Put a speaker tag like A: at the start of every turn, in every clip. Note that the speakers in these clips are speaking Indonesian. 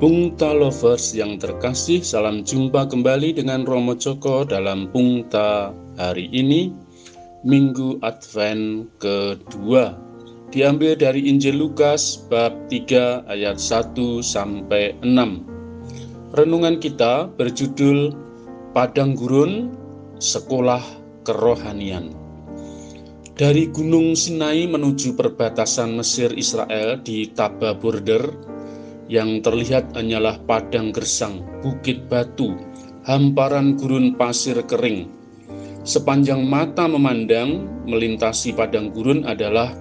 A: Pungta Lovers yang terkasih, salam jumpa kembali dengan Romo Joko dalam Pungta hari ini, Minggu Advent kedua. Diambil dari Injil Lukas bab 3 ayat 1 sampai 6. Renungan kita berjudul Padang Gurun Sekolah Kerohanian. Dari Gunung Sinai menuju perbatasan Mesir Israel di Taba Border, yang terlihat hanyalah padang gersang, bukit batu, hamparan gurun pasir kering. Sepanjang mata memandang, melintasi padang gurun adalah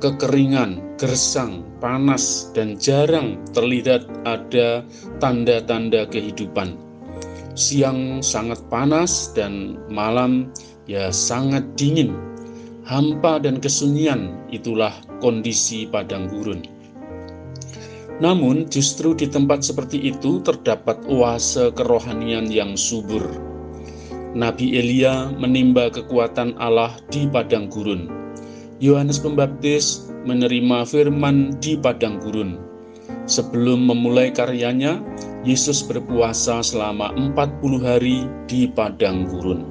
A: kekeringan, gersang, panas, dan jarang terlihat ada tanda-tanda kehidupan. Siang sangat panas dan malam ya sangat dingin. Hampa dan kesunyian itulah kondisi padang gurun. Namun, justru di tempat seperti itu terdapat oase kerohanian yang subur. Nabi Elia menimba kekuatan Allah di padang gurun. Yohanes Pembaptis menerima firman di padang gurun. Sebelum memulai karyanya, Yesus berpuasa selama 40 hari di padang gurun.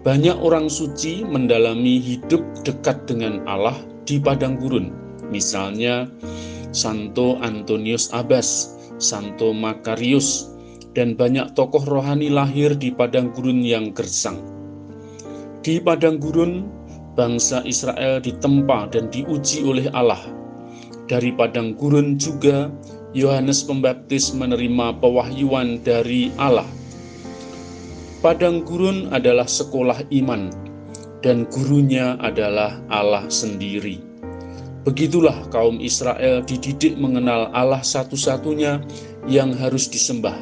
A: Banyak orang suci mendalami hidup dekat dengan Allah di padang gurun. Misalnya, Santo Antonius Abbas, Santo Makarius, dan banyak tokoh rohani lahir di padang gurun yang gersang. Di padang gurun, bangsa Israel ditempa dan diuji oleh Allah. Dari padang gurun juga, Yohanes Pembaptis menerima pewahyuan dari Allah. Padang gurun adalah sekolah iman, dan gurunya adalah Allah sendiri. Begitulah kaum Israel dididik mengenal Allah satu-satunya yang harus disembah.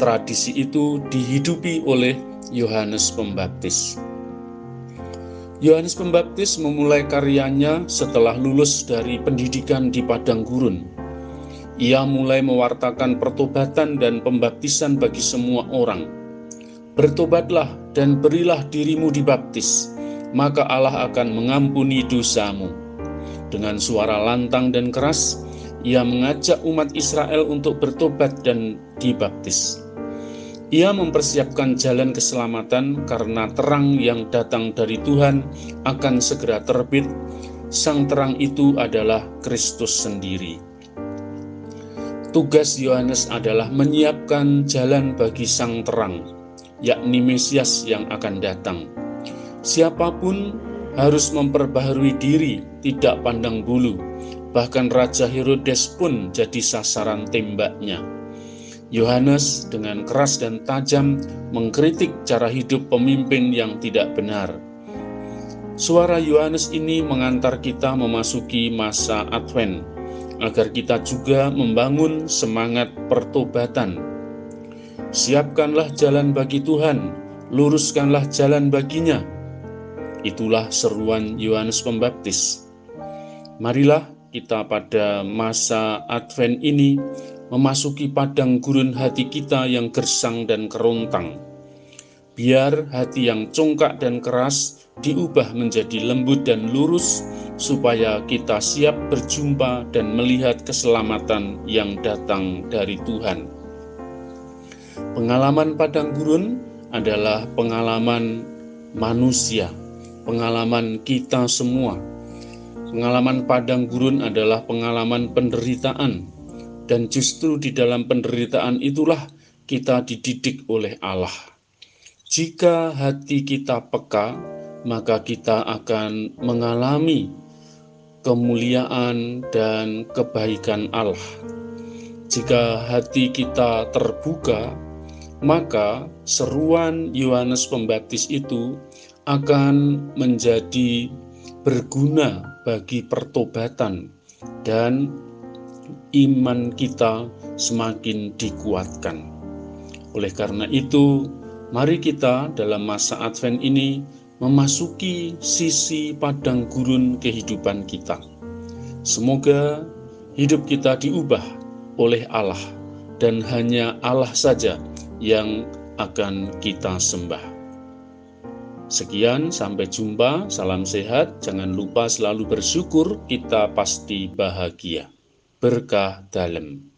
A: Tradisi itu dihidupi oleh Yohanes Pembaptis. Yohanes Pembaptis memulai karyanya setelah lulus dari pendidikan di padang gurun. Ia mulai mewartakan pertobatan dan pembaptisan bagi semua orang. Bertobatlah dan berilah dirimu dibaptis, maka Allah akan mengampuni dosamu dengan suara lantang dan keras, ia mengajak umat Israel untuk bertobat dan dibaptis. Ia mempersiapkan jalan keselamatan karena terang yang datang dari Tuhan akan segera terbit. Sang terang itu adalah Kristus sendiri. Tugas Yohanes adalah menyiapkan jalan bagi sang terang, yakni Mesias yang akan datang. Siapa pun harus memperbaharui diri, tidak pandang bulu. Bahkan Raja Herodes pun jadi sasaran tembaknya. Yohanes dengan keras dan tajam mengkritik cara hidup pemimpin yang tidak benar. Suara Yohanes ini mengantar kita memasuki masa Advent, agar kita juga membangun semangat pertobatan. Siapkanlah jalan bagi Tuhan, luruskanlah jalan baginya, Itulah seruan Yohanes Pembaptis. Marilah kita pada masa Advent ini memasuki padang gurun hati kita yang gersang dan kerontang. Biar hati yang congkak dan keras diubah menjadi lembut dan lurus, supaya kita siap berjumpa dan melihat keselamatan yang datang dari Tuhan. Pengalaman padang gurun adalah pengalaman manusia pengalaman kita semua. Pengalaman padang gurun adalah pengalaman penderitaan, dan justru di dalam penderitaan itulah kita dididik oleh Allah. Jika hati kita peka, maka kita akan mengalami kemuliaan dan kebaikan Allah. Jika hati kita terbuka, maka seruan Yohanes Pembaptis itu akan menjadi berguna bagi pertobatan dan iman kita semakin dikuatkan. Oleh karena itu, mari kita dalam masa Advent ini memasuki sisi padang gurun kehidupan kita. Semoga hidup kita diubah oleh Allah dan hanya Allah saja yang akan kita sembah. Sekian, sampai jumpa. Salam sehat. Jangan lupa selalu bersyukur, kita pasti bahagia. Berkah dalam.